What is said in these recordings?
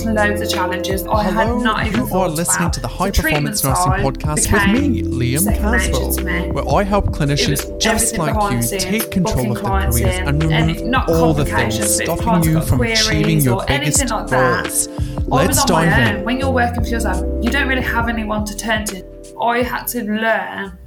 Loads of challenges I Hello, had not even You are listening to the High the Performance Nursing Podcast with me, Liam Caswell, where I help clinicians just like you take control of their careers and remove all the things stopping you from achieving your biggest like goals. Let's dive in. When you're working for yourself, you don't really have anyone to turn to. I had to learn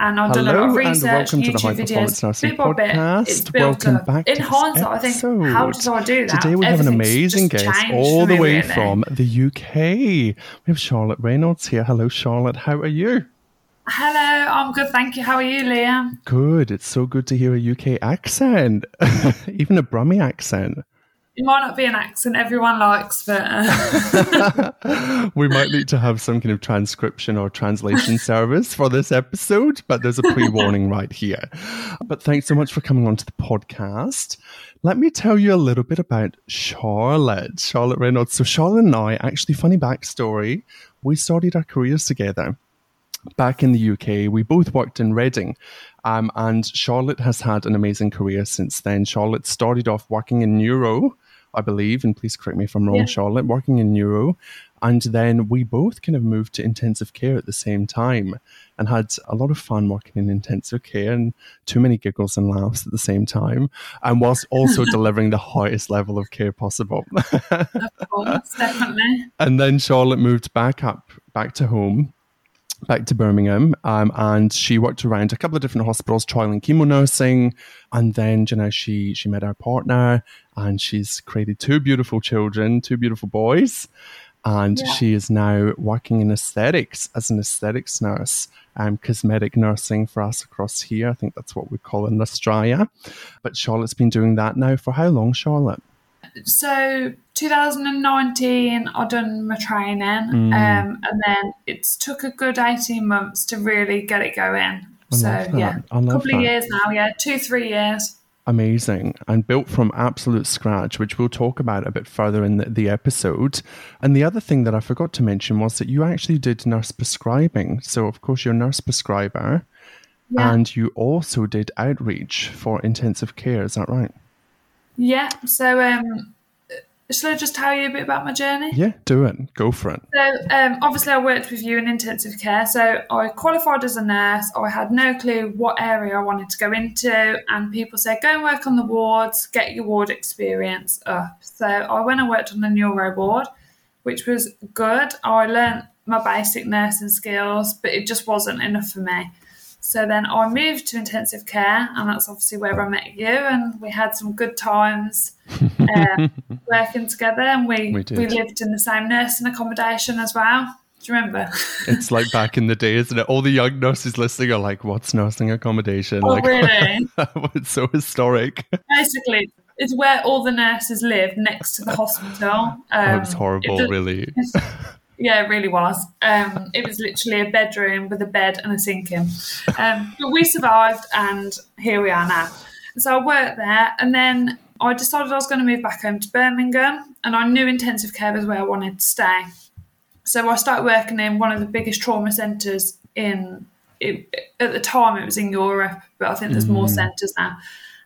and I've Hello done a lot of research, and welcome YouTube to the High Performance Nursing Podcast. welcome back in to. I think how did I do that? Today we have an amazing guest all the way really. from the UK. We have Charlotte Reynolds here. Hello, Charlotte. How are you? Hello, I'm good, thank you. How are you, Liam? Good. It's so good to hear a UK accent, even a Brummy accent. It might not be an accent everyone likes, but uh... we might need to have some kind of transcription or translation service for this episode. But there's a pre-warning right here. But thanks so much for coming on to the podcast. Let me tell you a little bit about Charlotte, Charlotte Reynolds. So Charlotte and I, actually, funny backstory. We started our careers together back in the UK. We both worked in Reading. Um, and Charlotte has had an amazing career since then. Charlotte started off working in neuro I believe, and please correct me if I'm wrong, yeah. Charlotte, working in neuro. And then we both kind of moved to intensive care at the same time and had a lot of fun working in intensive care and too many giggles and laughs at the same time. And whilst also delivering the highest level of care possible. of course, definitely. And then Charlotte moved back up, back to home back to Birmingham, um, and she worked around a couple of different hospitals, trialing chemo nursing, and then you know she she met her partner, and she's created two beautiful children, two beautiful boys, and yeah. she is now working in aesthetics as an aesthetics nurse, um, cosmetic nursing for us across here. I think that's what we call in Australia. But Charlotte's been doing that now for how long, Charlotte? So 2019 I done my training mm. um, and then it took a good 18 months to really get it going. I so yeah a couple that. of years now yeah two three years. Amazing. And built from absolute scratch which we'll talk about a bit further in the, the episode. And the other thing that I forgot to mention was that you actually did nurse prescribing. So of course you're a nurse prescriber yeah. and you also did outreach for intensive care. Is that right yeah. So, um, shall I just tell you a bit about my journey? Yeah, do it. Go for it. So, um, obviously, I worked with you in intensive care. So, I qualified as a nurse. I had no clue what area I wanted to go into. And people said, go and work on the wards, get your ward experience up. So, I went and worked on the neuro ward, which was good. I learned my basic nursing skills, but it just wasn't enough for me. So then I moved to intensive care, and that's obviously where I met you, and we had some good times uh, working together, and we we, we, lived in the same nursing accommodation as well. Do you remember? it's like back in the day, isn't it? All the young nurses listening are like, "What's nursing accommodation?" Oh, like, really? it's so historic. Basically, it's where all the nurses live next to the hospital. Um, oh, it's horrible, it really. Yeah, it really was. Um, it was literally a bedroom with a bed and a sink in. Um, but we survived, and here we are now. So I worked there, and then I decided I was going to move back home to Birmingham, and I knew intensive care was where I wanted to stay. So I started working in one of the biggest trauma centres in. It, at the time, it was in Europe, but I think there's mm. more centres now.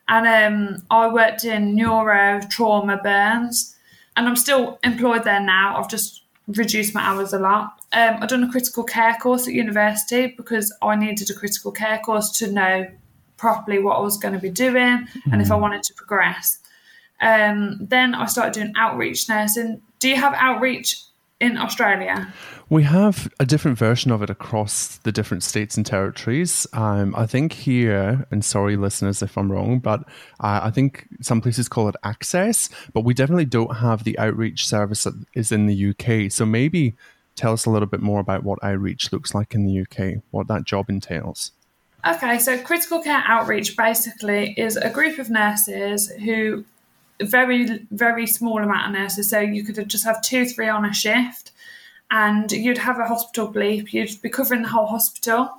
And um, I worked in neuro, trauma, burns, and I'm still employed there now. I've just reduced my hours a lot. Um, I'd done a critical care course at university because I needed a critical care course to know properly what I was going to be doing mm-hmm. and if I mm. wanted to progress. Um, then I started doing outreach nursing. Do you have outreach in Australia? We have a different version of it across the different states and territories. Um, I think here, and sorry, listeners, if I'm wrong, but uh, I think some places call it access, but we definitely don't have the outreach service that is in the UK. So maybe tell us a little bit more about what outreach looks like in the UK, what that job entails. Okay, so critical care outreach basically is a group of nurses who very very small amount of nurses. So you could just have two three on a shift and you'd have a hospital bleep. You'd be covering the whole hospital.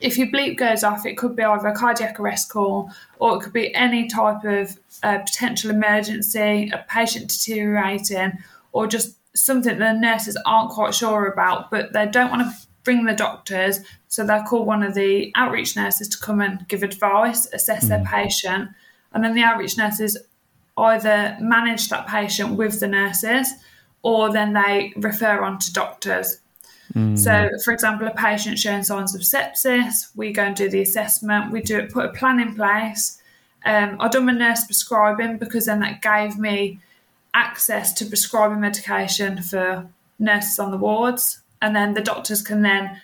If your bleep goes off it could be either a cardiac arrest call or it could be any type of uh, potential emergency a patient deteriorating or just something the nurses aren't quite sure about but they don't want to bring the doctors. So they'll call one of the outreach nurses to come and give advice assess mm. their patient. And then the outreach nurses either manage that patient with the nurses or then they refer on to doctors. Mm. So, for example, a patient showing signs of sepsis, we go and do the assessment, we do put a plan in place. Um, I done my nurse prescribing because then that gave me access to prescribing medication for nurses on the wards, and then the doctors can then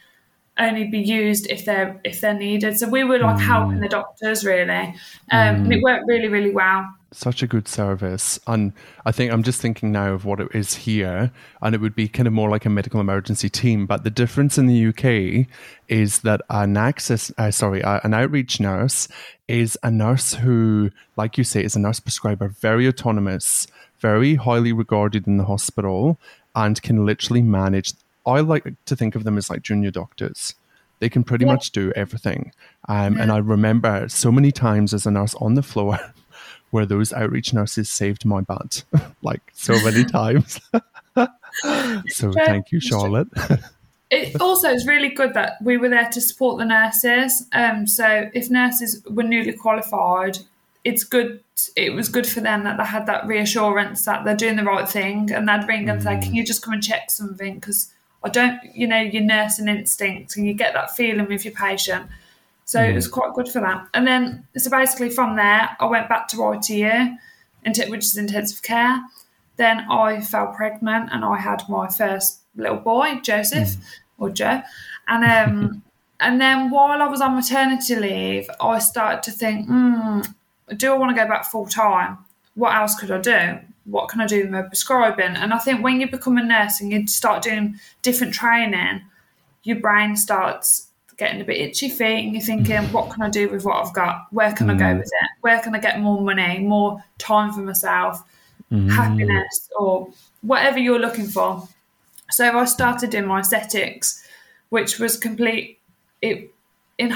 only be used if they're if they're needed. So we were like mm. helping the doctors really, um, mm. and it worked really really well such a good service. And I think I'm just thinking now of what it is here, and it would be kind of more like a medical emergency team. But the difference in the UK is that an access, uh, sorry, uh, an outreach nurse is a nurse who, like you say, is a nurse prescriber, very autonomous, very highly regarded in the hospital, and can literally manage. I like to think of them as like junior doctors. They can pretty yeah. much do everything. Um, yeah. And I remember so many times as a nurse on the floor where those outreach nurses saved my butt like so many times. so thank you, Charlotte. it also is really good that we were there to support the nurses. Um, so if nurses were newly qualified, it's good. It was good for them that they had that reassurance that they're doing the right thing, and they'd ring and say, "Can mm. you just come and check something?" Because I don't, you know, your nursing instinct, and you get that feeling with your patient. So mm. it was quite good for that. And then, so basically from there, I went back to ITU, which is intensive care. Then I fell pregnant and I had my first little boy, Joseph mm. or Joe. And um, and then while I was on maternity leave, I started to think, mm, do I want to go back full time? What else could I do? What can I do with my prescribing? And I think when you become a nurse and you start doing different training, your brain starts getting a bit itchy feet and you're thinking, what can I do with what I've got? Where can mm. I go mm. with it? Where can I get more money, more time for myself, mm. happiness, or whatever you're looking for? So I started doing my aesthetics, which was complete. It in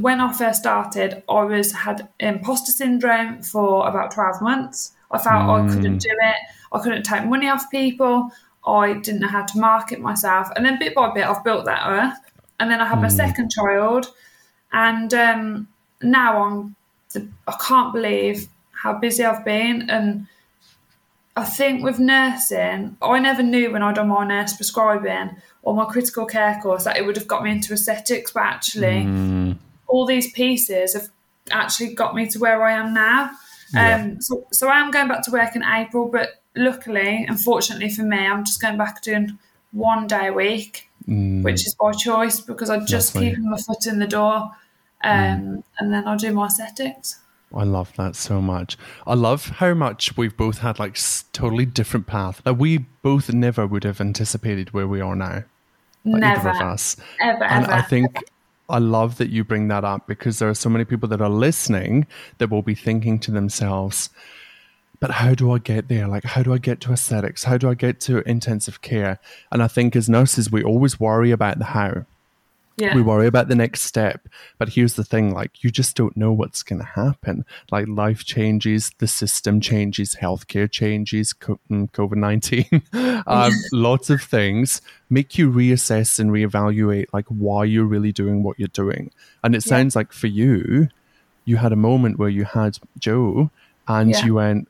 when I first started, I was had imposter syndrome for about twelve months. I felt mm. I couldn't do it. I couldn't take money off people. I didn't know how to market myself, and then bit by bit, I've built that up and then I had my mm. second child, and um, now I'm. The, I can't believe how busy I've been, and I think with nursing, I never knew when I'd done my nurse prescribing or my critical care course that it would have got me into aesthetics, but actually, mm. all these pieces have actually got me to where I am now. Yeah. Um, so, so I am going back to work in April, but luckily, unfortunately for me, I'm just going back doing one day a week mm. which is by choice because I just Lovely. keep my foot in the door um, mm. and then I'll do my aesthetics. I love that so much. I love how much we've both had like totally different paths. Like we both never would have anticipated where we are now. Like never. Either of us. Ever, and ever. I think I love that you bring that up because there are so many people that are listening that will be thinking to themselves, but how do I get there? Like, how do I get to aesthetics? How do I get to intensive care? And I think as nurses, we always worry about the how. Yeah. We worry about the next step. But here's the thing like, you just don't know what's going to happen. Like, life changes, the system changes, healthcare changes, mm, COVID 19, um, lots of things make you reassess and reevaluate, like, why you're really doing what you're doing. And it sounds like for you, you had a moment where you had Joe and yeah. you went,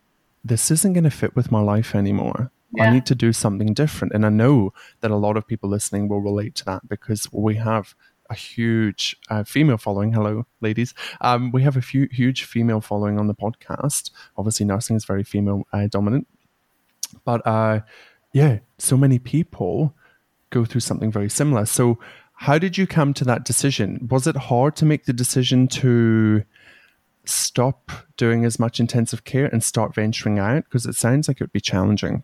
this isn't going to fit with my life anymore. Yeah. I need to do something different. And I know that a lot of people listening will relate to that because we have a huge uh, female following. Hello, ladies. Um, we have a few, huge female following on the podcast. Obviously, nursing is very female uh, dominant. But uh, yeah, so many people go through something very similar. So, how did you come to that decision? Was it hard to make the decision to stop doing as much intensive care and start venturing out? Because it sounds like it would be challenging.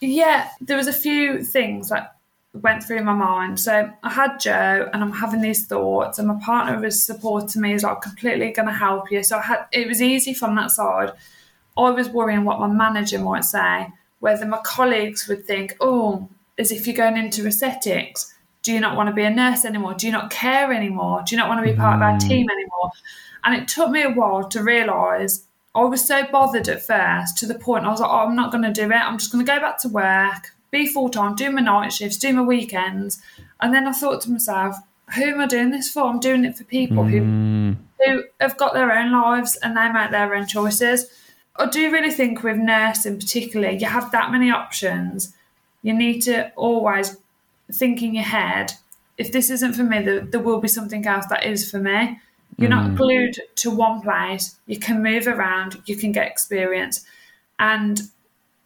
Yeah, there was a few things that went through my mind. So I had Joe, and I'm having these thoughts, and my partner was supporting me. Is like completely going to help you. So I had it was easy from that side. I was worrying what my manager might say, whether my colleagues would think, "Oh, as if you're going into aesthetics." Do you not want to be a nurse anymore? Do you not care anymore? Do you not want to be part of our mm. team anymore? And it took me a while to realise I was so bothered at first to the point I was like, oh, I'm not going to do it. I'm just going to go back to work, be full time, do my night shifts, do my weekends. And then I thought to myself, who am I doing this for? I'm doing it for people Mm. who, who have got their own lives and they make their own choices. I do really think with nursing, particularly, you have that many options. You need to always think in your head, if this isn't for me, there, there will be something else that is for me. You're not mm. glued to one place. You can move around. You can get experience. And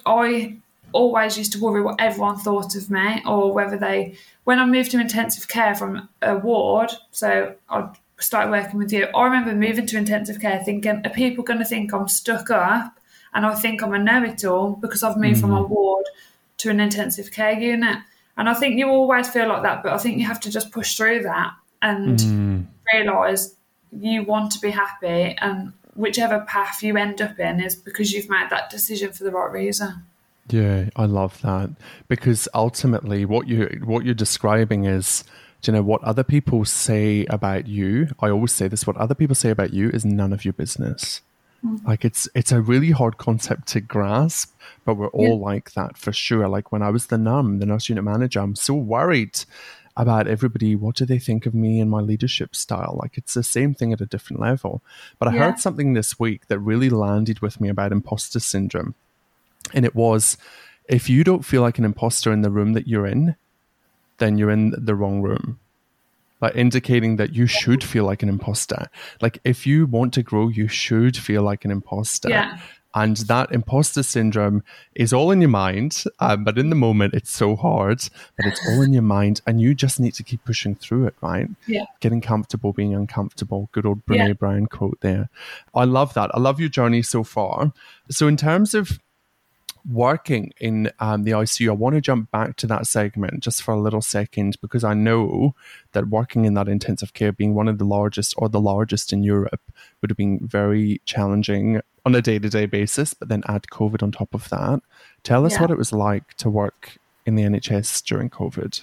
I always used to worry what everyone thought of me or whether they, when I moved to intensive care from a ward, so I started working with you, I remember moving to intensive care thinking, are people going to think I'm stuck up and I think I'm a know it all because I've moved from a mm-hmm. ward to an intensive care unit? And I think you always feel like that, but I think you have to just push through that and mm-hmm. realise you want to be happy and whichever path you end up in is because you've made that decision for the right reason. Yeah, I love that because ultimately, what you what you're describing is, do you know, what other people say about you. I always say this: what other people say about you is none of your business. Mm. Like it's it's a really hard concept to grasp, but we're all like that for sure. Like when I was the NUM, the nurse unit manager, I'm so worried about everybody. What do they think of me and my leadership style? Like it's the same thing at a different level. But I Yeah. heard something this week that really landed with me about imposter syndrome. And it was if you don't feel like an imposter in the room that you're in, then you're in the wrong room. Like indicating that you should feel like an imposter. Like if you want to grow, you should feel like an imposter. Yeah. And that imposter syndrome is all in your mind, um, but in the moment it's so hard, but it's all in your mind, and you just need to keep pushing through it, right? Yeah. Getting comfortable, being uncomfortable. Good old Brene Yeah. Brown quote there. I love that. I love your journey so far. So, in terms of working in um, the ICU, I want to jump back to that segment just for a little second because I know that working in that intensive care, being one of the largest or the largest in Europe, would have been very challenging on a day to day basis. But then add COVID on top of that. Tell us Yeah. what it was like to work in the NHS during COVID.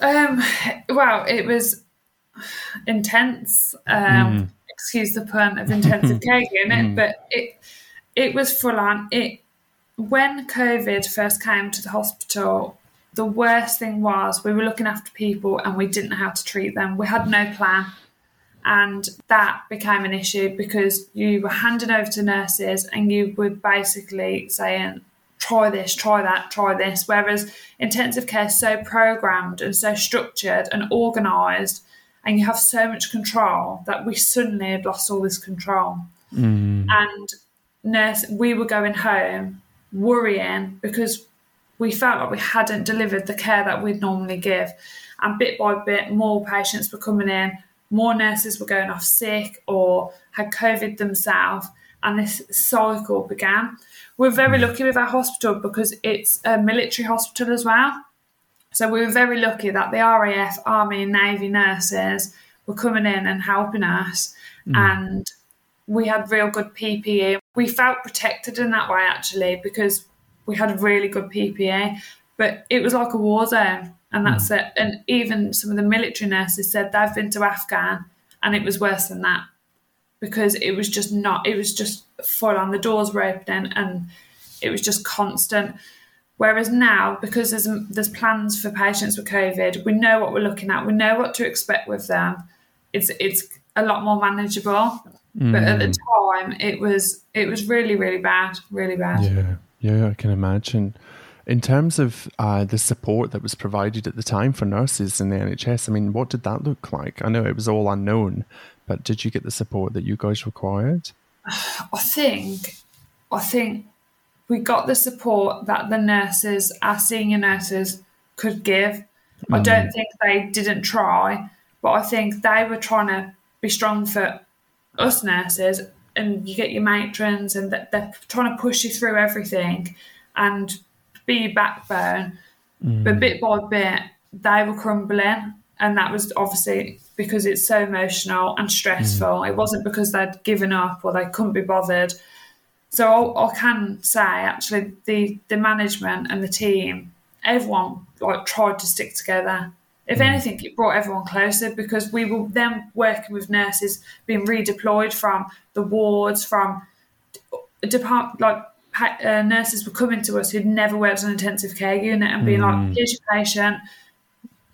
Um, well, it was intense. Um, Excuse the pun of intensive care unit, but it it was full on. It when COVID first came to the hospital, the worst thing was we were looking after people and we didn't know how to treat them. We had no plan. And that became an issue because you were handing over to nurses and you were basically saying, try this, try that, try this. Whereas intensive care is so programmed and so structured and organised, and you have so much control that we suddenly had lost all this control. Mm. And nurse, we were going home worrying because we felt like we hadn't delivered the care that we'd normally give. And bit by bit, more patients were coming in, more nurses were going off sick or had COVID themselves, and this cycle began. We're very hmm. lucky with our hospital because it's a military hospital as well. So we were very lucky that the RAF, Army, and Navy nurses were coming in and helping us, hmm. and we had real good PPE. We felt protected in that way actually because we had really good PPE, but it was like a war zone, and hmm. that's it. And even some of the military nurses said they've been to Afghan, and it was worse than that because it was just not. It was just full on. The doors were opening, and it was just constant. Whereas now, because there's there's plans for patients with COVID, we know what we're looking at. We know what to expect with them. It's it's a lot more manageable. But at the hmm. time, it was it was really really bad, really bad. Yeah, yeah, I can imagine. In terms of uh, the support that was provided at the time for nurses in the NHS, I mean, what did that look like? I know it was all unknown, but did you get the support that you guys required? I think I think we got the support that the nurses, our senior nurses, could give. I don't think they didn't try, but I think they were trying to be strong for us nurses. And you get your matrons, and they're trying to push you through everything and be backbone. But bit by bit, they were crumbling. And that was obviously because it's so emotional and stressful. Mm. It wasn't because they'd given up or they couldn't be bothered. So I, I can say actually the the management and the team, everyone like tried to stick together. If mm. anything, it brought everyone closer because we were then working with nurses being redeployed from the wards, from department like uh, nurses were coming to us who'd never worked on intensive care unit and being like, "Here's your patient,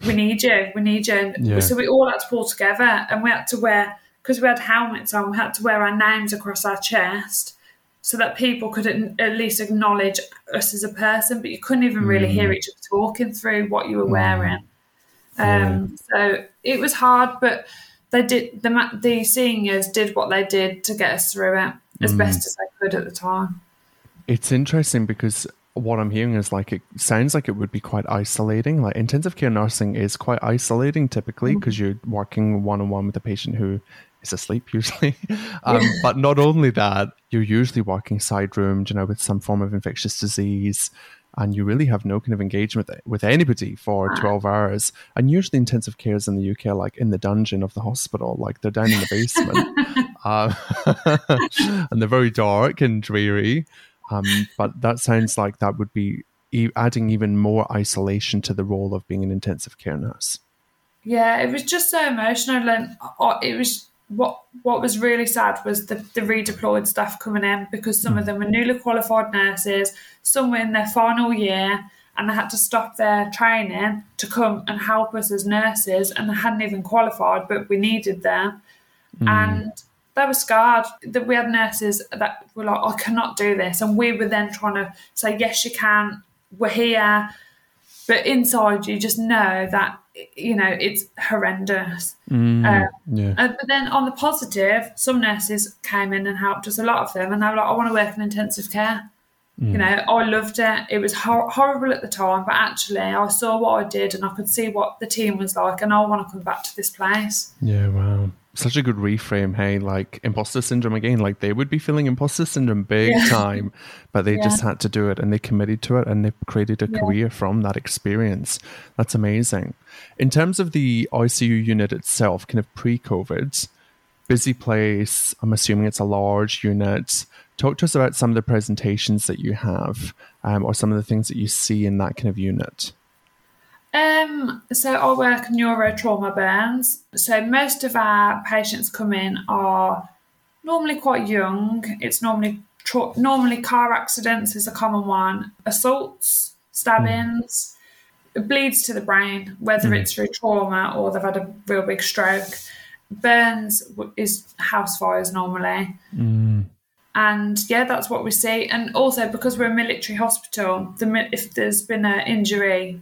we need you, we need you." And Yeah. So we all had to pull together, and we had to wear because we had helmets on. We had to wear our names across our chest so that people could at, least acknowledge us as a person, but you couldn't even really hear each other talking through what you were wearing. Um, So it was hard, but they did the the seniors did what they did to get us through it as best as they could at the time. It's interesting because what I'm hearing is like it sounds like it would be quite isolating. Like intensive care nursing is quite isolating typically because you're working one on one with a patient who is asleep usually. um, but not only that, you're usually working side roomed, you know, with some form of infectious disease. And you really have no kind of engagement with, with anybody for 12 hours. And usually intensive cares in the UK are like in the dungeon of the hospital, like they're down in the basement. uh, and they're very dark and dreary. Um, but that sounds like that would be e- adding even more isolation to the role of being an intensive care nurse. Yeah, it was just so emotional, and uh, it was what what was really sad was the, the redeployed staff coming in because some of them were newly qualified nurses, some were in their final year, and they had to stop their training to come and help us as nurses, and they hadn't even qualified, but we needed them, and they were scarred. That we had nurses that were like, "I cannot do this," and we were then trying to say, "Yes, you can. We're here." but inside you just know that you know it's horrendous. Um, Yeah. uh, but then on the positive, some nurses came in and helped us. A lot of them, and they were like, "I want to work in intensive care." You know, I loved it. It was hor- horrible at the time, but actually, I saw what I did, and I could see what the team was like, and I want to come back to this place. Yeah, wow. Such a good reframe. Hey, like imposter syndrome again, like they would be feeling imposter syndrome big Yeah. time, but they Yeah. just had to do it and they committed to it and they created a career from that experience. That's amazing. In terms of the ICU unit itself, kind of pre COVID, busy place, I'm assuming it's a large unit. Talk to us about some of the presentations that you have um, or some of the things that you see in that kind of unit. Um, so I work neurotrauma burns. So most of our patients come in are normally quite young. It's normally tra- normally car accidents is a common one. Assaults, stabbings, bleeds to the brain, whether it's through trauma or they've had a real big stroke. Burns is house fires normally. And yeah, that's what we see. And also because we're a military hospital, the if there's been an injury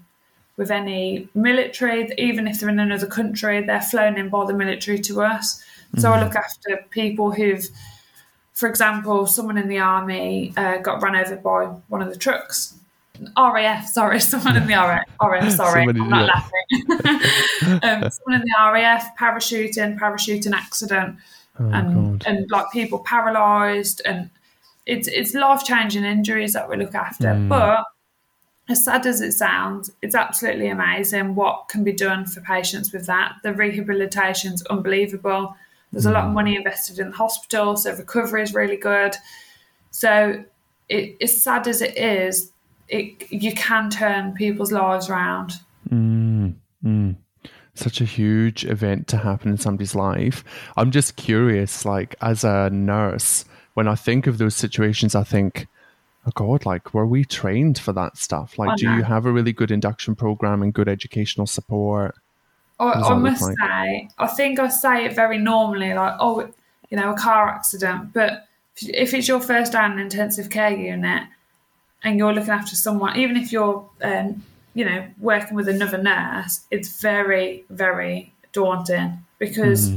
with any military, even if they're in another country, they're flown in by the military to us. So I look after people who've, for example, someone in the army uh, got run over by one of the trucks. RAF, sorry, someone in the RAF, RAF sorry, Somebody- I'm not yeah. laughing. um, someone in the RAF, parachuting, parachuting accident, and, and like people paralysed, and it's it's life changing injuries that we look after. But as sad as it sounds, it's absolutely amazing what can be done for patients with that. The rehabilitation's unbelievable. There's a lot of mm. money invested in the hospital, so recovery is really good. So, it, as sad as it is, it you can turn people's lives around. Mm, mm. such a huge event to happen in somebody's life. I'm just curious, like as a nurse, when I think of those situations, I think, oh God, like were we trained for that stuff? Like, Oh, do no. you have a really good induction program and good educational support? I, I must like? say, I think I say it very normally, like, oh, you know, a car accident. But if it's your first day in an intensive care unit and you're looking after someone, even if you're, um, you know, working with another nurse, it's very, very daunting because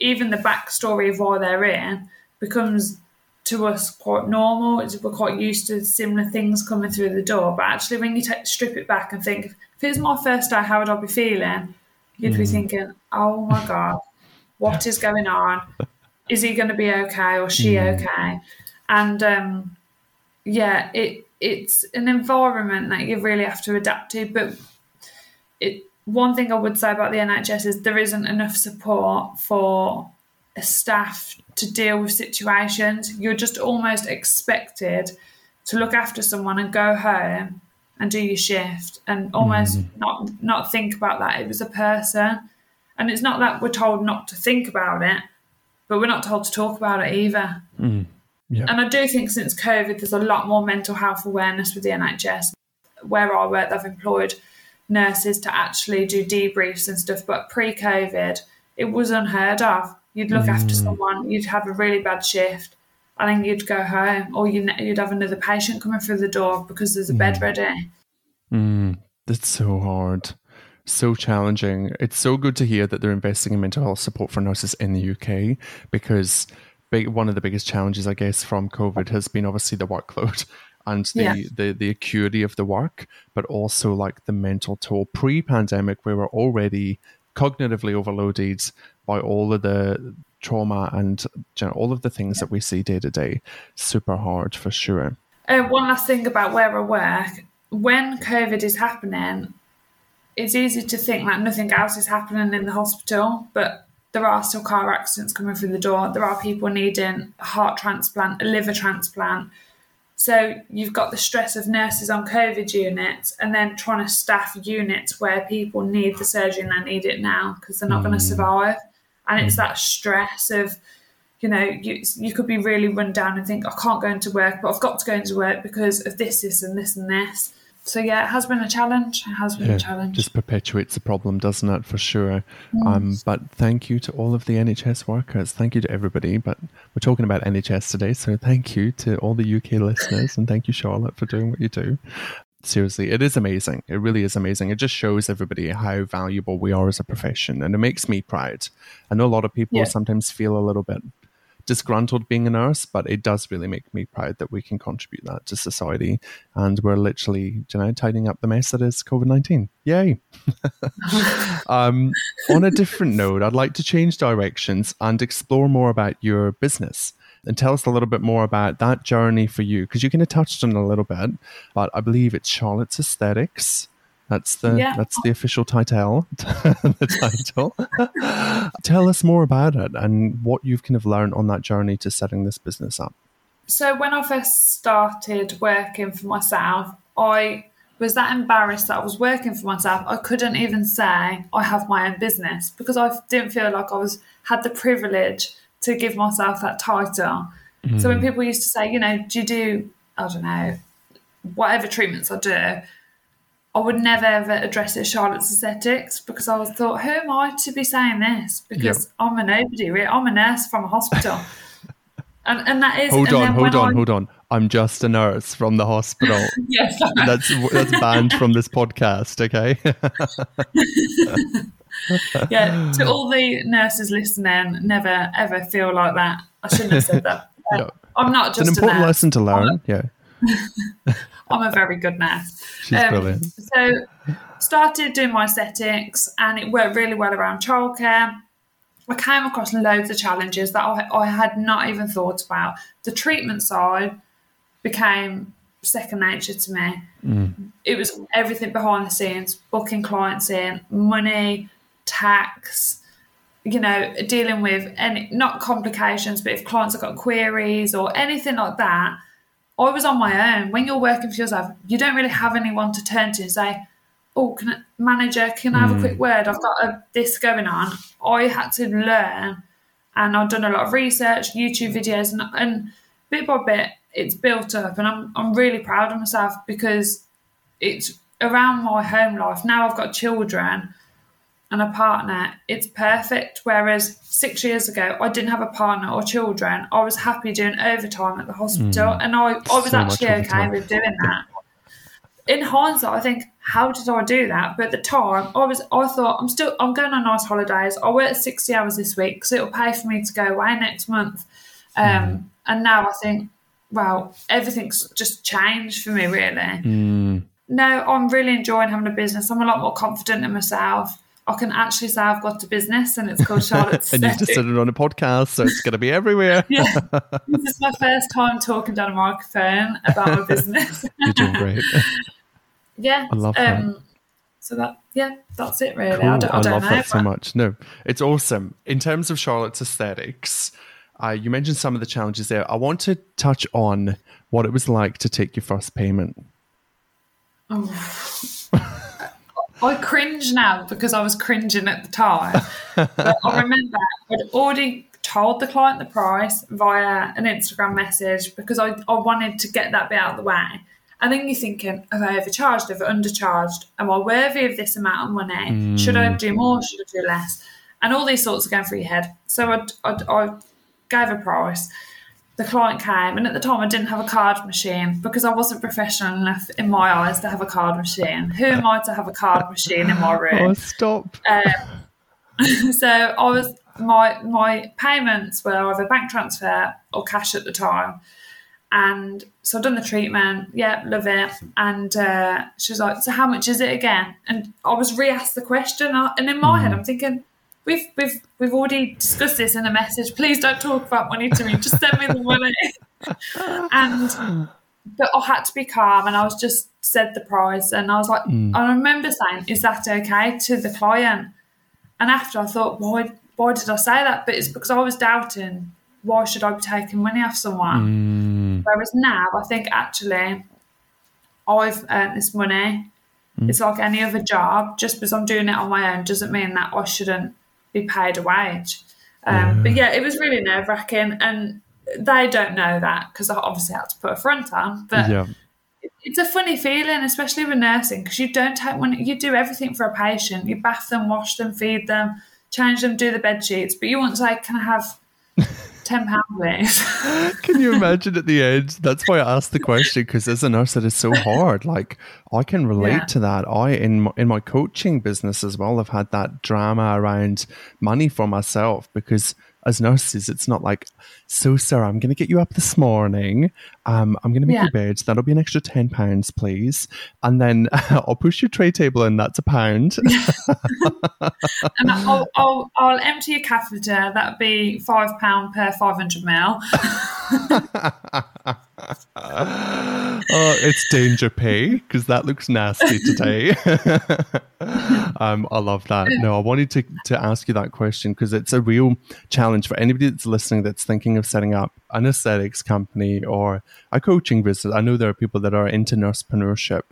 even the backstory of why they're in becomes to us quite normal. We're quite used to similar things coming through the door. But actually, when you take, strip it back and think, if it was my first day, how would I be feeling? You'd mm. be thinking, oh my God, what is going on? Is he going to be okay or she mm. okay? And um, yeah, it it's an environment that you really have to adapt to. But it one thing I would say about the NHS is there isn't enough support for staff to deal with situations. You're just almost expected to look after someone and go home and do your shift and almost mm. not not think about that. It was a person. And it's not that we're told not to think about it, but we're not told to talk about it either. Mm. Yeah. And I do think since COVID, there's a lot more mental health awareness with the NHS. Where I work, they've employed nurses to actually do debriefs and stuff. But pre COVID, it was unheard of. You'd look mm. after someone, you'd have a really bad shift, and then you'd go home, or you'd have another patient coming through the door because there's a mm. bed ready. Mm. That's so hard, so challenging. It's so good to hear that they're investing in mental health support for nurses in the UK because big, one of the biggest challenges, I guess, from COVID has been obviously the workload and the, yeah. the, the acuity of the work, but also like the mental toll. Pre pandemic, we were already cognitively overloaded by all of the trauma and you know, all of the things that we see day to day. Super hard for sure. Uh, one last thing about where I work when COVID is happening, it's easy to think that nothing else is happening in the hospital, but there are still car accidents coming through the door. There are people needing a heart transplant, a liver transplant. So you've got the stress of nurses on COVID units and then trying to staff units where people need the surgery and they need it now because they're not mm. going to survive and it's mm. that stress of you know you you could be really run down and think I can't go into work but I've got to go into work because of this this and this and this so yeah it has been a challenge it has been yeah, a challenge just perpetuates the problem doesn't it for sure mm. um, but thank you to all of the NHS workers thank you to everybody but we're talking about NHS today so thank you to all the UK listeners and thank you Charlotte for doing what you do seriously, it is amazing. It really is amazing. It just shows everybody how valuable we are as a profession, and it makes me proud. I know a lot of people yeah. sometimes feel a little bit disgruntled being a nurse, but it does really make me proud that we can contribute that to society, and we're literally, you know, tidying up the mess that is COVID nineteen. Yay! um, on a different note, I'd like to change directions and explore more about your business and tell us a little bit more about that journey for you because you kind of touched on it a little bit, but I believe it's Charlotte's Aesthetics. That's the yeah. that's the official title. the title. Tell us more about it and what you've kind of learned on that journey to setting this business up. So when I first started working for myself, I was that embarrassed that I was working for myself. I couldn't even say I have my own business because I didn't feel like I was had the privilege to give myself that title. Mm. So when hmm. people used to say, you know, do you do, I don't know, whatever treatments I do, I would never ever address it as Charlotte's Aesthetics because I thought, who am I to be saying this? Because yep. I'm a nobody, really. I'm a nurse from a hospital. and, and that is. Hold on, hold on, I, hold on. I'm just a nurse from the hospital. yes. That's, that's banned from this podcast, okay? yeah, to all the nurses listening, never ever feel like that. I shouldn't have said that. Uh, I'm not just it's an important lesson to learn. yeah, I'm a very good nurse. She's um, brilliant. So started doing my aesthetics, and it worked really well around childcare. I came across loads of challenges that I, I had not even thought about. The treatment side became second nature to me. Mm. It was everything behind the scenes, booking clients in, money, tax, you know, dealing with any not complications, but if clients have got queries or anything like that, I was on my own. When you're working for yourself, you don't really have anyone to turn to and say, "Oh, can I, manager, can I have mm. a quick mm. word? I've got a, this going on." I had to learn, and I've done a lot of research, YouTube videos, and, and bit by bit, it's built up, and I'm I'm really proud of myself because it's around my home life. Now I've got children and a partner, it's perfect. Whereas six years ago, I didn't have a partner or children. I was happy doing overtime at the hospital, mm. and I, I was so actually okay with doing that. In hindsight, I think, how did I do that? But at the time, I was, I thought, I'm still, I'm going on nice holidays. I work 60 hours this week because it'll pay for me to go away next month. Um, And now I think, well, everything's just changed for me, really. Mm. No, I'm really enjoying having a business. I'm a lot more confident in myself. I can actually say I've got a business and it's called Charlotte's and you just said it on a podcast, so it's going to be everywhere. yeah, this is my first time talking down a microphone about my business. You're doing great. yeah, I love that. um, So that, yeah, that's it really. Cool. I don't, I I don't love know. that so much. No, it's awesome. In terms of Charlotte's aesthetics, uh, you mentioned some of the challenges there. I want to touch on what it was like to take your first payment. I cringe now because I was cringing at the time. but I remember I'd already told the client the price via an Instagram message because I, I wanted to get that bit out of the way. And then you're thinking, have I overcharged? Have I undercharged? Am I worthy of this amount of money? Mm. Should I do more? Should I do less? And all these thoughts are going through your head. So I, I, I gave a price. The client came, and at the time I didn't have a card machine because I wasn't professional enough in my eyes to have a card machine. Who am I to have a card machine in my room? Oh, stop. so I was my my payments were either bank transfer or cash at the time, and so I've done the treatment. Yeah, love it. And uh, she was like, "So how much is it again?" And I was re-asked the question, uh, and in my head, I'm thinking. We've, we've we've already discussed this in the message. Please don't talk about money to me. Just send me the money. and but I had to be calm, and I was just said the price, and I was like, mm. I remember saying, "Is that okay?" to the client, and after I thought, why why did I say that? But it's because I was doubting why should I be taking money off someone. Mm. Whereas now I think actually I've earned this money. Mm. It's like any other job. Just because I'm doing it on my own doesn't mean that I shouldn't be paid a wage. Um, But yeah, it was really nerve wracking, and they don't know that because I obviously had to put a front on. But Yeah. it's a funny feeling, especially with nursing, because you don't take money. You do everything for a patient. You bath them, wash them, feed them, change them, do the bed sheets. But you won't say, "Can I have ten pound, please?" Can you imagine at the end? That's why I asked the question because as a nurse, it is so hard. Like I can relate Yeah. to that. I in my, in my coaching business as well, I've had that drama around money for myself because as nurses, it's not like, so sir, I'm going to get you up this morning. Um, I'm going to make Yeah. your bed. That'll be an extra ten pounds, please. And then I'll push your tray table in. That's a pound. and I'll, I'll, I'll empty your catheter. That'd be five pound per five hundred ml. oh, it's danger pay because that looks nasty today. um, I love that. No, I wanted to, to ask you that question because it's a real challenge for anybody that's listening that's thinking of setting up an aesthetics company or a coaching business. I know there are people that are into nursepreneurship.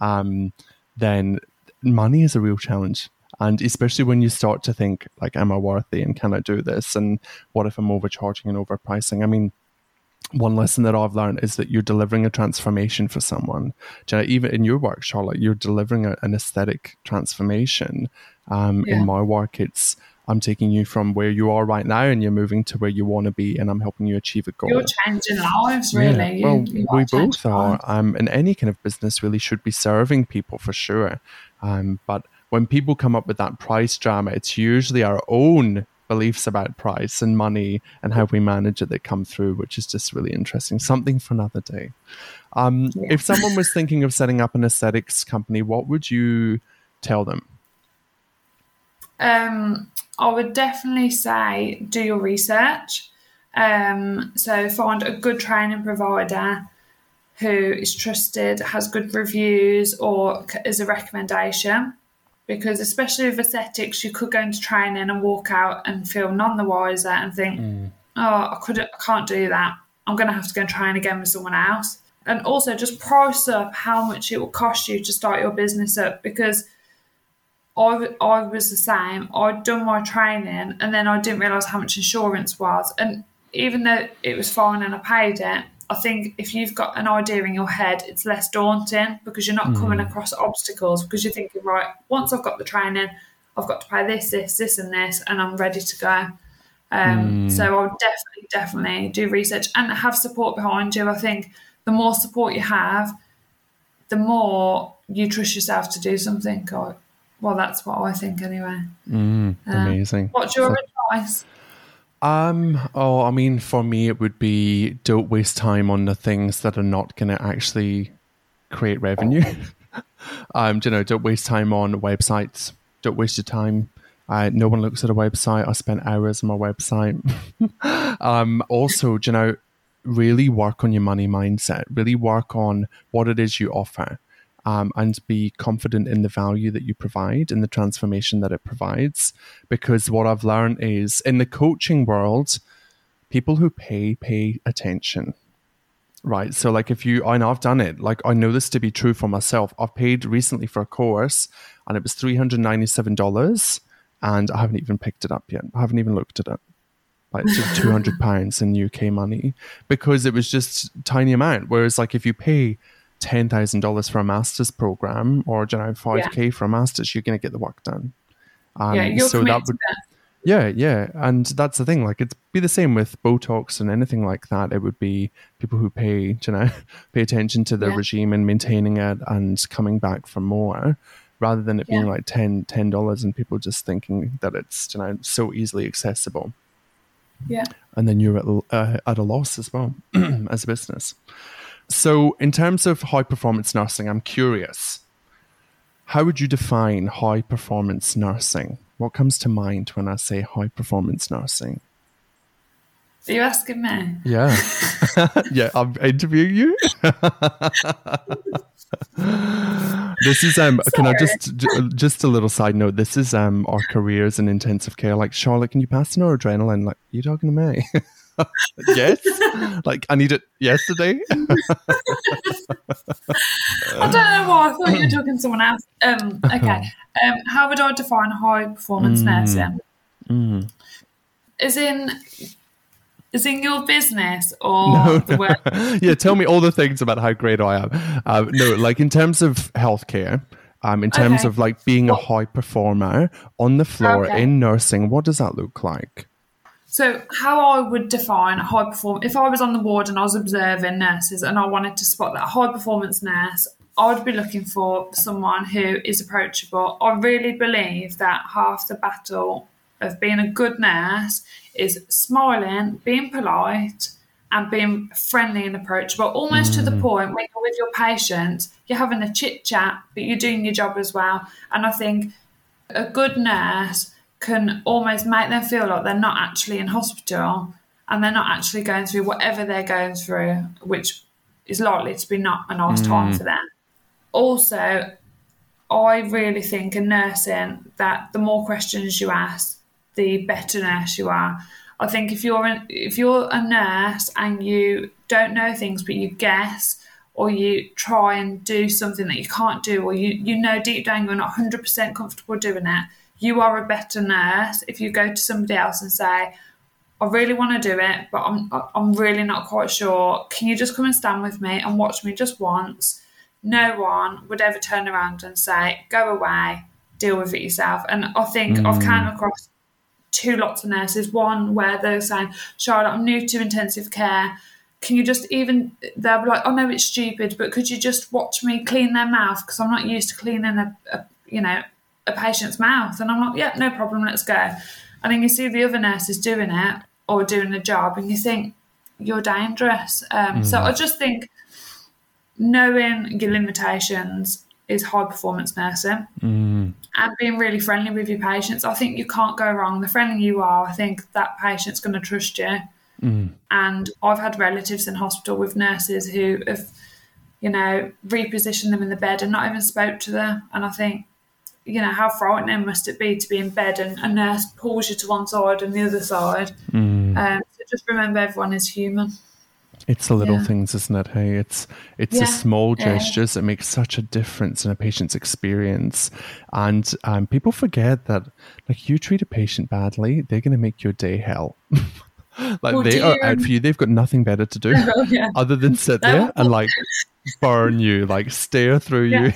Um, then money is a real challenge. And especially when you start to think, like, am I worthy and can I do this? And what if I'm overcharging and overpricing? I mean, one lesson that I've learned is that you're delivering a transformation for someone. You know, even in your work, Charlotte, you're delivering a, an aesthetic transformation. Um, Yeah. In my work, it's I'm taking you from where you are right now and you're moving to where you want to be, and I'm helping you achieve a goal. You're changing lives, really. You- well, you we both are. Um, and any kind of business really should be serving people for sure. Um, but when people come up with that price drama, it's usually our own beliefs about price and money and how we manage it that come through, which is just really interesting. Something for another day. Um, Yeah. If someone was thinking of setting up an aesthetics company, what would you tell them? Um, I would definitely say do your research. Um, so find a good training provider who is trusted, has good reviews, or is a recommendation. Because especially with aesthetics, you could go into training and walk out and feel none the wiser and think, mm. "Oh, I could, I can't do that. I'm going to have to go and train again with someone else." And also, just price up how much it will cost you to start your business up because I, I was the same. I'd done my training and then I didn't realise how much insurance was. And even though it was fine and I paid it, I think if you've got an idea in your head, it's less daunting because you're not coming across obstacles because you're thinking, right, once I've got the training, I've got to pay this, this, this, and this, and I'm ready to go. Um, So I would definitely, definitely do research and have support behind you. I think the more support you have, the more you trust yourself to do something. Or, well, that's what I think anyway. Mm, Uh, amazing. What's your So- advice? Um, oh, I mean, for me, it would be don't waste time on the things that are not going to actually create revenue. um, you know, don't waste time on websites. Don't waste your time. Uh, no one looks at a website. I spent hours on my website. um, also, you know, really work on your money mindset. Really work on what it is you offer um, and be confident in the value that you provide and the transformation that it provides. Because what I've learned is in the coaching world, people who pay pay attention. Right. So, like, if you, I know I've done it. Like, I know this to be true for myself. I've paid recently for a course and it was $397 and I haven't even picked it up yet. I haven't even looked at it. Like, it's 200 pounds in UK money because it was just tiny amount. Whereas, like, if you pay ten thousand dollars for a master's program or you know five k for a master's, you're going to get the work done. Um, yeah, you're so that would. That. Yeah, yeah, and that's the thing. Like, it'd be the same with Botox and anything like that. It would be people who pay, you know, pay attention to the yeah. regime and maintaining it and coming back for more, rather than it yeah. being like 10 dollars and people just thinking that it's you know so easily accessible. Yeah, and then you're at uh, at a loss as well as a business. So, in terms of high performance nursing, I'm curious. How would you define high performance nursing? What comes to mind when I say high performance nursing? Are you asking me? Yeah. yeah, I'm interviewing you. this is um Sorry. can I just just a little side note this is um our careers in intensive care like Charlotte can you pass no adrenaline like you talking to me yes? like, I need it yesterday? I don't know why. I thought you were talking to someone else. Um, okay. Um, how would I define high performance mm. nursing? Mm. Is in is in your business or no, the work? yeah, tell me all the things about how great I am. Um, no, like in terms of healthcare, um, in terms okay. of like being a high performer on the floor okay. in nursing, what does that look like? So, how I would define a high performance, if I was on the ward and I was observing nurses and I wanted to spot that high performance nurse, I would be looking for someone who is approachable. I really believe that half the battle of being a good nurse is smiling, being polite, and being friendly and approachable, almost mm. to the mm. point when you're with your patient, you're having a chit chat, but you're doing your job as well. And I think a good nurse can almost make them feel like they're not actually in hospital and they're not actually going through whatever they're going through, which is likely to be not a nice mm. time for them. Also, I really think in nursing that the more questions you ask, the better nurse you are. I think if you're an, if you're a nurse and you don't know things but you guess or you try and do something that you can't do or you, you know deep down you're not 100% comfortable doing it, you are a better nurse if you go to somebody else and say, I really want to do it, but I'm I'm really not quite sure. Can you just come and stand with me and watch me just once? No one would ever turn around and say, "Go away, deal with it yourself." And I think mm. I've come across two lots of nurses. One where they're saying, "Charlotte, I'm new to intensive care. Can you just even?" They're like, "Oh no, it's stupid, but could you just watch me clean their mouth because I'm not used to cleaning a, a you know a patient's mouth. And I'm like, yeah, no problem, let's go. And then you see the other nurses doing it or doing the job, and you think, you're dangerous. Um, mm. So I just think knowing your limitations is high performance nursing mm. and being really friendly with your patients. I think you can't go wrong. The friendlier you are, I think that patient's going to trust you. Mm. And I've had relatives in hospital with nurses who have, you know, repositioned them in the bed and not even spoke to them. And I think you know, how frightening must it be to be in bed and a nurse pulls you to one side and the other side? Mm. Um, so just remember, everyone is human. It's the little yeah. things, isn't it? Hey, it's it's yeah. the small gestures that make such a difference in a patient's experience, and um, people forget that like you treat a patient badly, they're going to make your day hell. like oh, they are out for you. They've got nothing better to do oh, yeah. other than sit there and like burn you, like stare through you.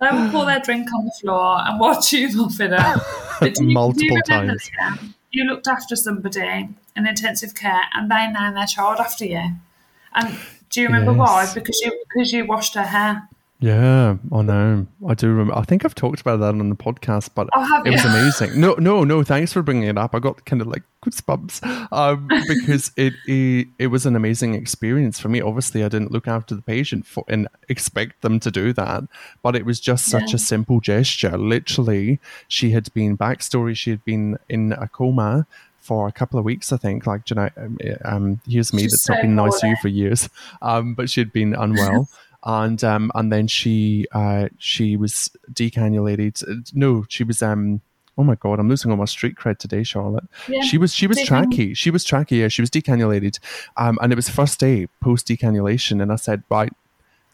They will pour their drink on the floor and watch you muff it up. Multiple times. Um, you looked after somebody in intensive care and they named their child after you. And do you remember yes. why? Because you because you washed her hair. Yeah, I know. I do remember. I think I've talked about that on the podcast, but Oh, it was amazing. No, no, no. Thanks for bringing it up. I got kind of like goosebumps um, because it, it it was an amazing experience for me. Obviously, I didn't look after the patient for and expect them to do that, but it was just such Yeah. a simple gesture. Literally, she had been backstory. She had been in a coma for a couple of weeks, I think. Like, you know, um, um, here's me She's that's not been nice to you for years, um, but she'd been unwell. and um, and then she uh, she was decannulated. No, she was um. Oh my god, I'm losing all my street cred today, Charlotte. Yeah. She was she was tracky. She was tracky. Yeah, she was decannulated, um, and it was first day post decannulation. And I said, right,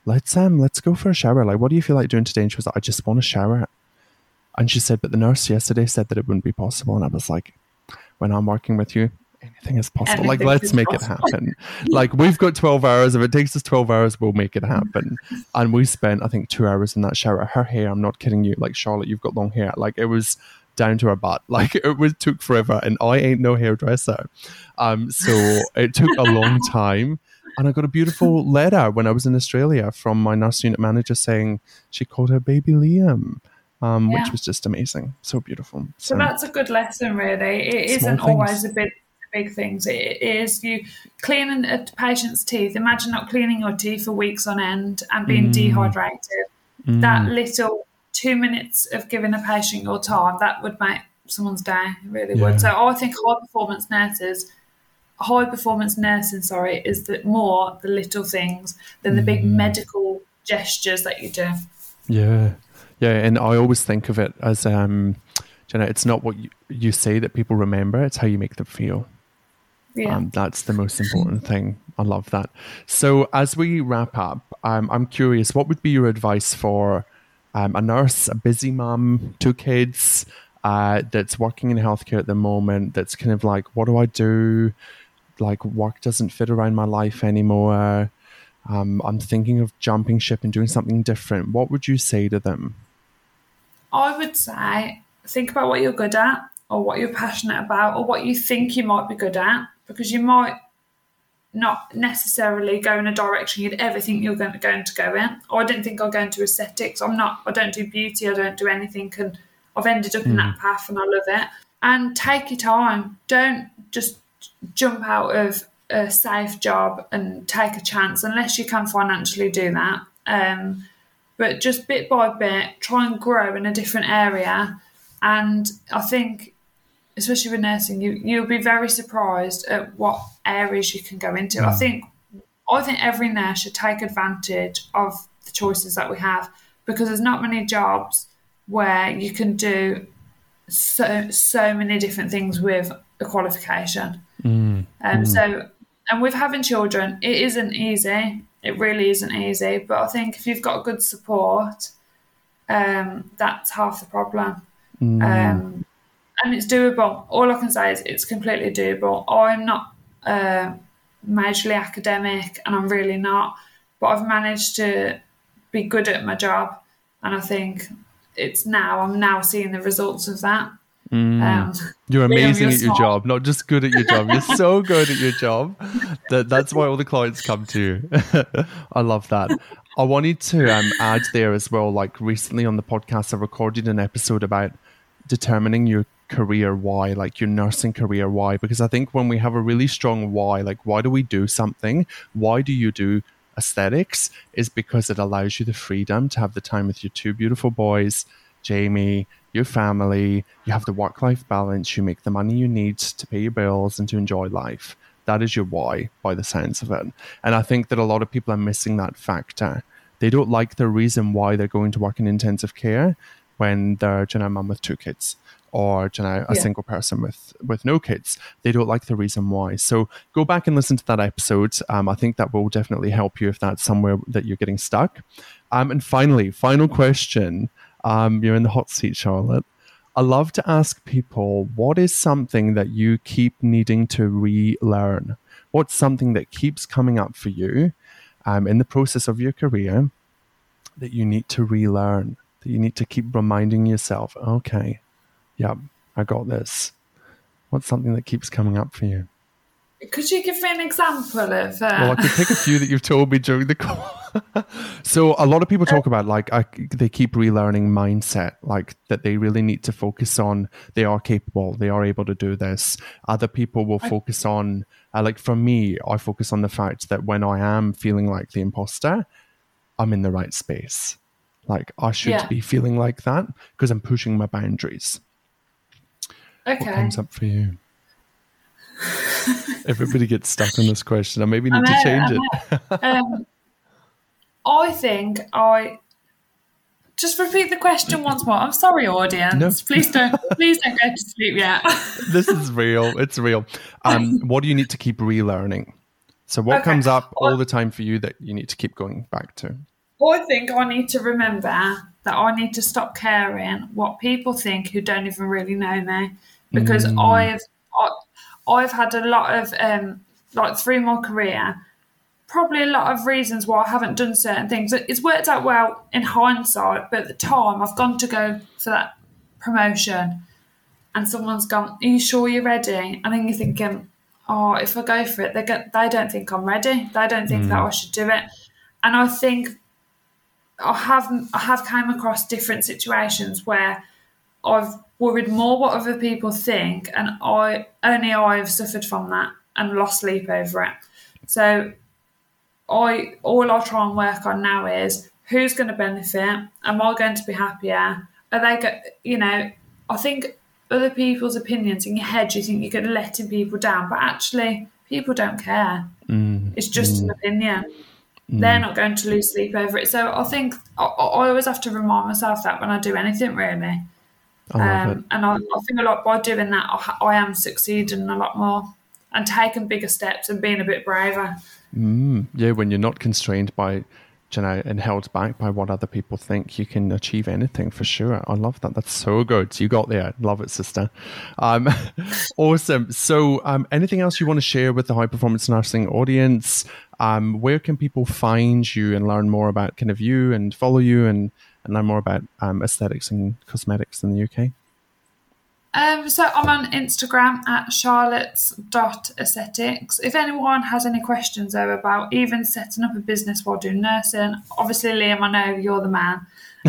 let's um let's go for a shower. Like, what do you feel like doing today? And she was like, I just want to shower. And she said, but the nurse yesterday said that it wouldn't be possible. And I was like, when I'm working with you, anything is possible. like, let's make possible. it happen. like, we've got 12 hours. If it takes us 12 hours, we'll make it happen. And we spent, I think, two hours in that shower. Her hair, I'm not kidding you. Like, Charlotte, you've got long hair. Like, it was down to her butt. Like, it was took forever. And I ain't no hairdresser. Um, so it took a long time. And I got a beautiful letter when I was in Australia from my nurse unit manager saying she called her baby Liam, um, which was just amazing. So beautiful. So that's a good lesson, really. It isn't things. always a big, big things. It is you cleaning a patient's teeth. Imagine not cleaning your teeth for weeks on end and being Mm. dehydrated. That little two minutes of giving a patient your time that would make someone's day. It really Yeah. would. So I think high performance nurses. High performance nursing, sorry, is that more the little things than the Mm. big medical gestures that you do. Yeah, yeah, and I always think of it as um, you know, it's not what you, you say that people remember; it's how you make them feel. Yeah. Um, that's the most important thing. I love that. So, as we wrap up, um, I'm curious, what would be your advice for um, a nurse, a busy mum, two kids, uh, that's working in healthcare at the moment? That's kind of like, what do I do? Like, work doesn't fit around my life anymore. Um, I'm thinking of jumping ship and doing something different. What would you say to them? I would say think about what you're good at or what you're passionate about or what you think you might be good at because you might not necessarily go in a direction you'd ever think you're going to, going to go in. Or I didn't think I'll go into aesthetics. I'm not, I don't do beauty, I don't do anything. And I've ended up in that path and I love it. And take your time. Don't just jump out of a safe job and take a chance unless you can financially do that. Um, but just bit by bit, try and grow in a different area. And I think, especially with nursing, you you'll be very surprised at what areas you can go into. I think I think every nurse should take advantage of the choices that we have because there's not many jobs where you can do so so many different things with a qualification. Um, So, and with having children, it isn't easy. It really isn't easy. But I think if you've got good support, um, that's half the problem. Um, and it's doable. All I can say is it's completely doable. I'm not uh, majorly academic, and I'm really not. But I've managed to be good at my job, and I think it's now. I'm now seeing the results of that. Um, You're amazing at your job, not just good at your job. You're so good at your job that that's why all the clients come to you. I love that. I wanted to um, add there as well. Like recently on the podcast, I recorded an episode about determining your career why, like your nursing career why, because I think when we have a really strong why, like why do we do something? Why do you do aesthetics? Is because it allows you the freedom to have the time with your two beautiful boys, Jamie, your family, you have the work life balance, you make the money you need to pay your bills and to enjoy life. That is your why, by the sounds of it. And I think that a lot of people are missing that factor. They don't like the reason why they're going to work in intensive care when they're you know, a mum with two kids or you know, a Yeah. single person with, with no kids. They don't like the reason why. So go back and listen to that episode. Um, I think that will definitely help you if that's somewhere that you're getting stuck. Um, and finally, final question. Um, you're in the hot seat, Charlotte. I love to ask people what is something that you keep needing to relearn? What's something that keeps coming up for you um, in the process of your career that you need to relearn? That you need to keep reminding yourself, okay, yep, I got this. What's something that keeps coming up for you? could you give me an example of? Uh... Well, I could pick a few that you've told me during the call. so a lot of people talk about like I, they keep relearning mindset, like that they really need to focus on they are capable, they are able to do this. Other people will focus on uh, like for me, I focus on the fact that when I am feeling like the imposter, I'm in the right space. Like I should yeah. be feeling like that because I'm pushing my boundaries. Okay. What comes up for you? Everybody gets stuck on this question. I maybe need to change it. um, I think I just repeat the question once more. I'm sorry, audience. No. Please don't please don't go to sleep yet. this is real. It's real. Um, what do you need to keep relearning? So what okay. comes up all the time for you that you need to keep going back to? I think I need to remember that I need to stop caring what people think who don't even really know me because mm. I've I, I've had a lot of um, like through my career, probably a lot of reasons why I haven't done certain things. It's worked out well in hindsight, but at the time I've gone to go for that promotion, and someone's gone, "Are you sure you're ready?" And then you're thinking, "Oh, if I go for it, they get, they don't think I'm ready. They don't think mm. that I should do it." And I think I have I have came across different situations where I've worried more what other people think, and I only I've suffered from that and lost sleep over it. So I all I try and work on now is who's going to benefit. Am I going to be happier? Are they go, you know? I think other people's opinions in your head, you think you're going to letting people down, but actually, people don't care. Mm, it's just mm, an opinion. Mm. They're not going to lose sleep over it. So I think I, I always have to remind myself that when I do anything, really. Um, and I, I, think a lot by doing that, I, I, am succeeding a lot more and taking bigger steps and being a bit braver. Mm, yeah, when you're not constrained by, you know, and held back by what other people think, you can achieve anything for sure. I love that. That's so good. You got there. Love it, sister. Um, awesome. So, um, anything else you want to share with the high performance nursing audience? Um, where can people find you and learn more about kind of you and follow you and and know more about um, aesthetics and cosmetics in the UK? Um, so I'm on Instagram at charlottes.aesthetics. If anyone has any questions though about even setting up a business while doing nursing, obviously Liam, I know you're the man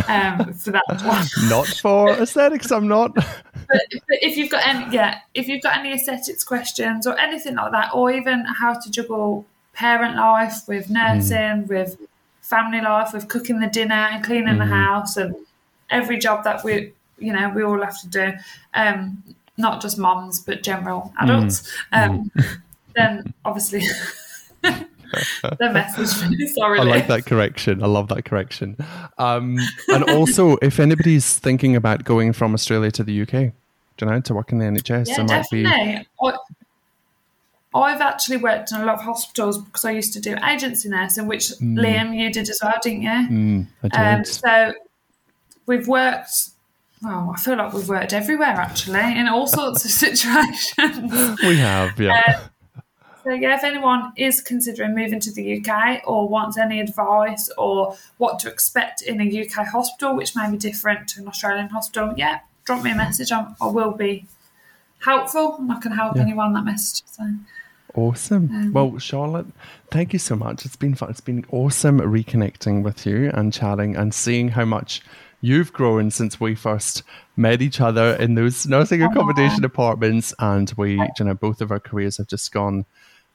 um, for that one. not for aesthetics, I'm not. but, but, if you've got any, yeah, if you've got any aesthetics questions or anything like that, or even how to juggle parent life with nursing, mm. with family life with cooking the dinner and cleaning mm-hmm. the house and every job that we you know we all have to do um, not just moms but general adults mm-hmm. um, mm-hmm. then obviously the message sorry i like that correction i love that correction um, and also if anybody's thinking about going from australia to the uk do you know to work in the nhs yeah, definitely. Be... I've actually worked in a lot of hospitals because I used to do agency nursing, which mm. Liam, you did as well, didn't you? Mm, I did. Um, so we've worked. Well, I feel like we've worked everywhere actually in all sorts of situations. we have, yeah. Um, so yeah, if anyone is considering moving to the UK or wants any advice or what to expect in a UK hospital, which may be different to an Australian hospital, yeah, drop me a message. I'm, I will be helpful and I can help yeah. anyone that message. So. Awesome. Um, well, Charlotte, thank you so much. It's been fun. It's been awesome reconnecting with you and chatting and seeing how much you've grown since we first met each other in those nursing accommodation apartments. And we, you know, both of our careers have just gone,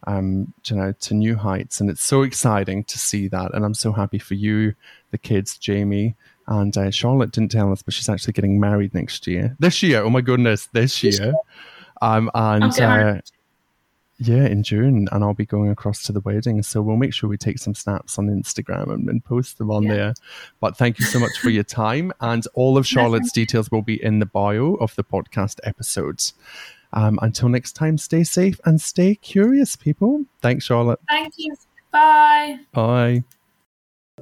um, you know, to new heights. And it's so exciting to see that. And I'm so happy for you, the kids, Jamie. And uh, Charlotte didn't tell us, but she's actually getting married next year. This year. Oh my goodness, this year. Um, and uh, yeah, in June, and I'll be going across to the wedding. So we'll make sure we take some snaps on Instagram and, and post them on yeah. there. But thank you so much for your time. And all of Charlotte's details will be in the bio of the podcast episodes. Um, until next time, stay safe and stay curious, people. Thanks, Charlotte. Thank you. Bye. Bye.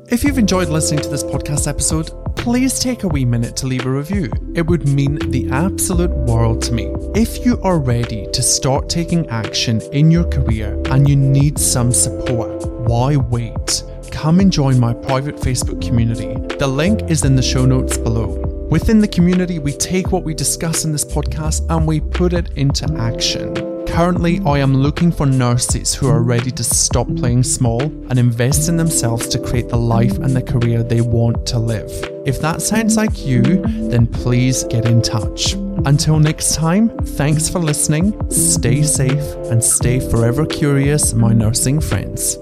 If you've enjoyed listening to this podcast episode, please take a wee minute to leave a review. It would mean the absolute world to me. If you are ready to start taking action in your career and you need some support, why wait? Come and join my private Facebook community. The link is in the show notes below. Within the community, we take what we discuss in this podcast and we put it into action Currently, I am looking for nurses who are ready to stop playing small and invest in themselves to create the life and the career they want to live. If that sounds like you, then please get in touch. Until next time, thanks for listening, stay safe, and stay forever curious, my nursing friends.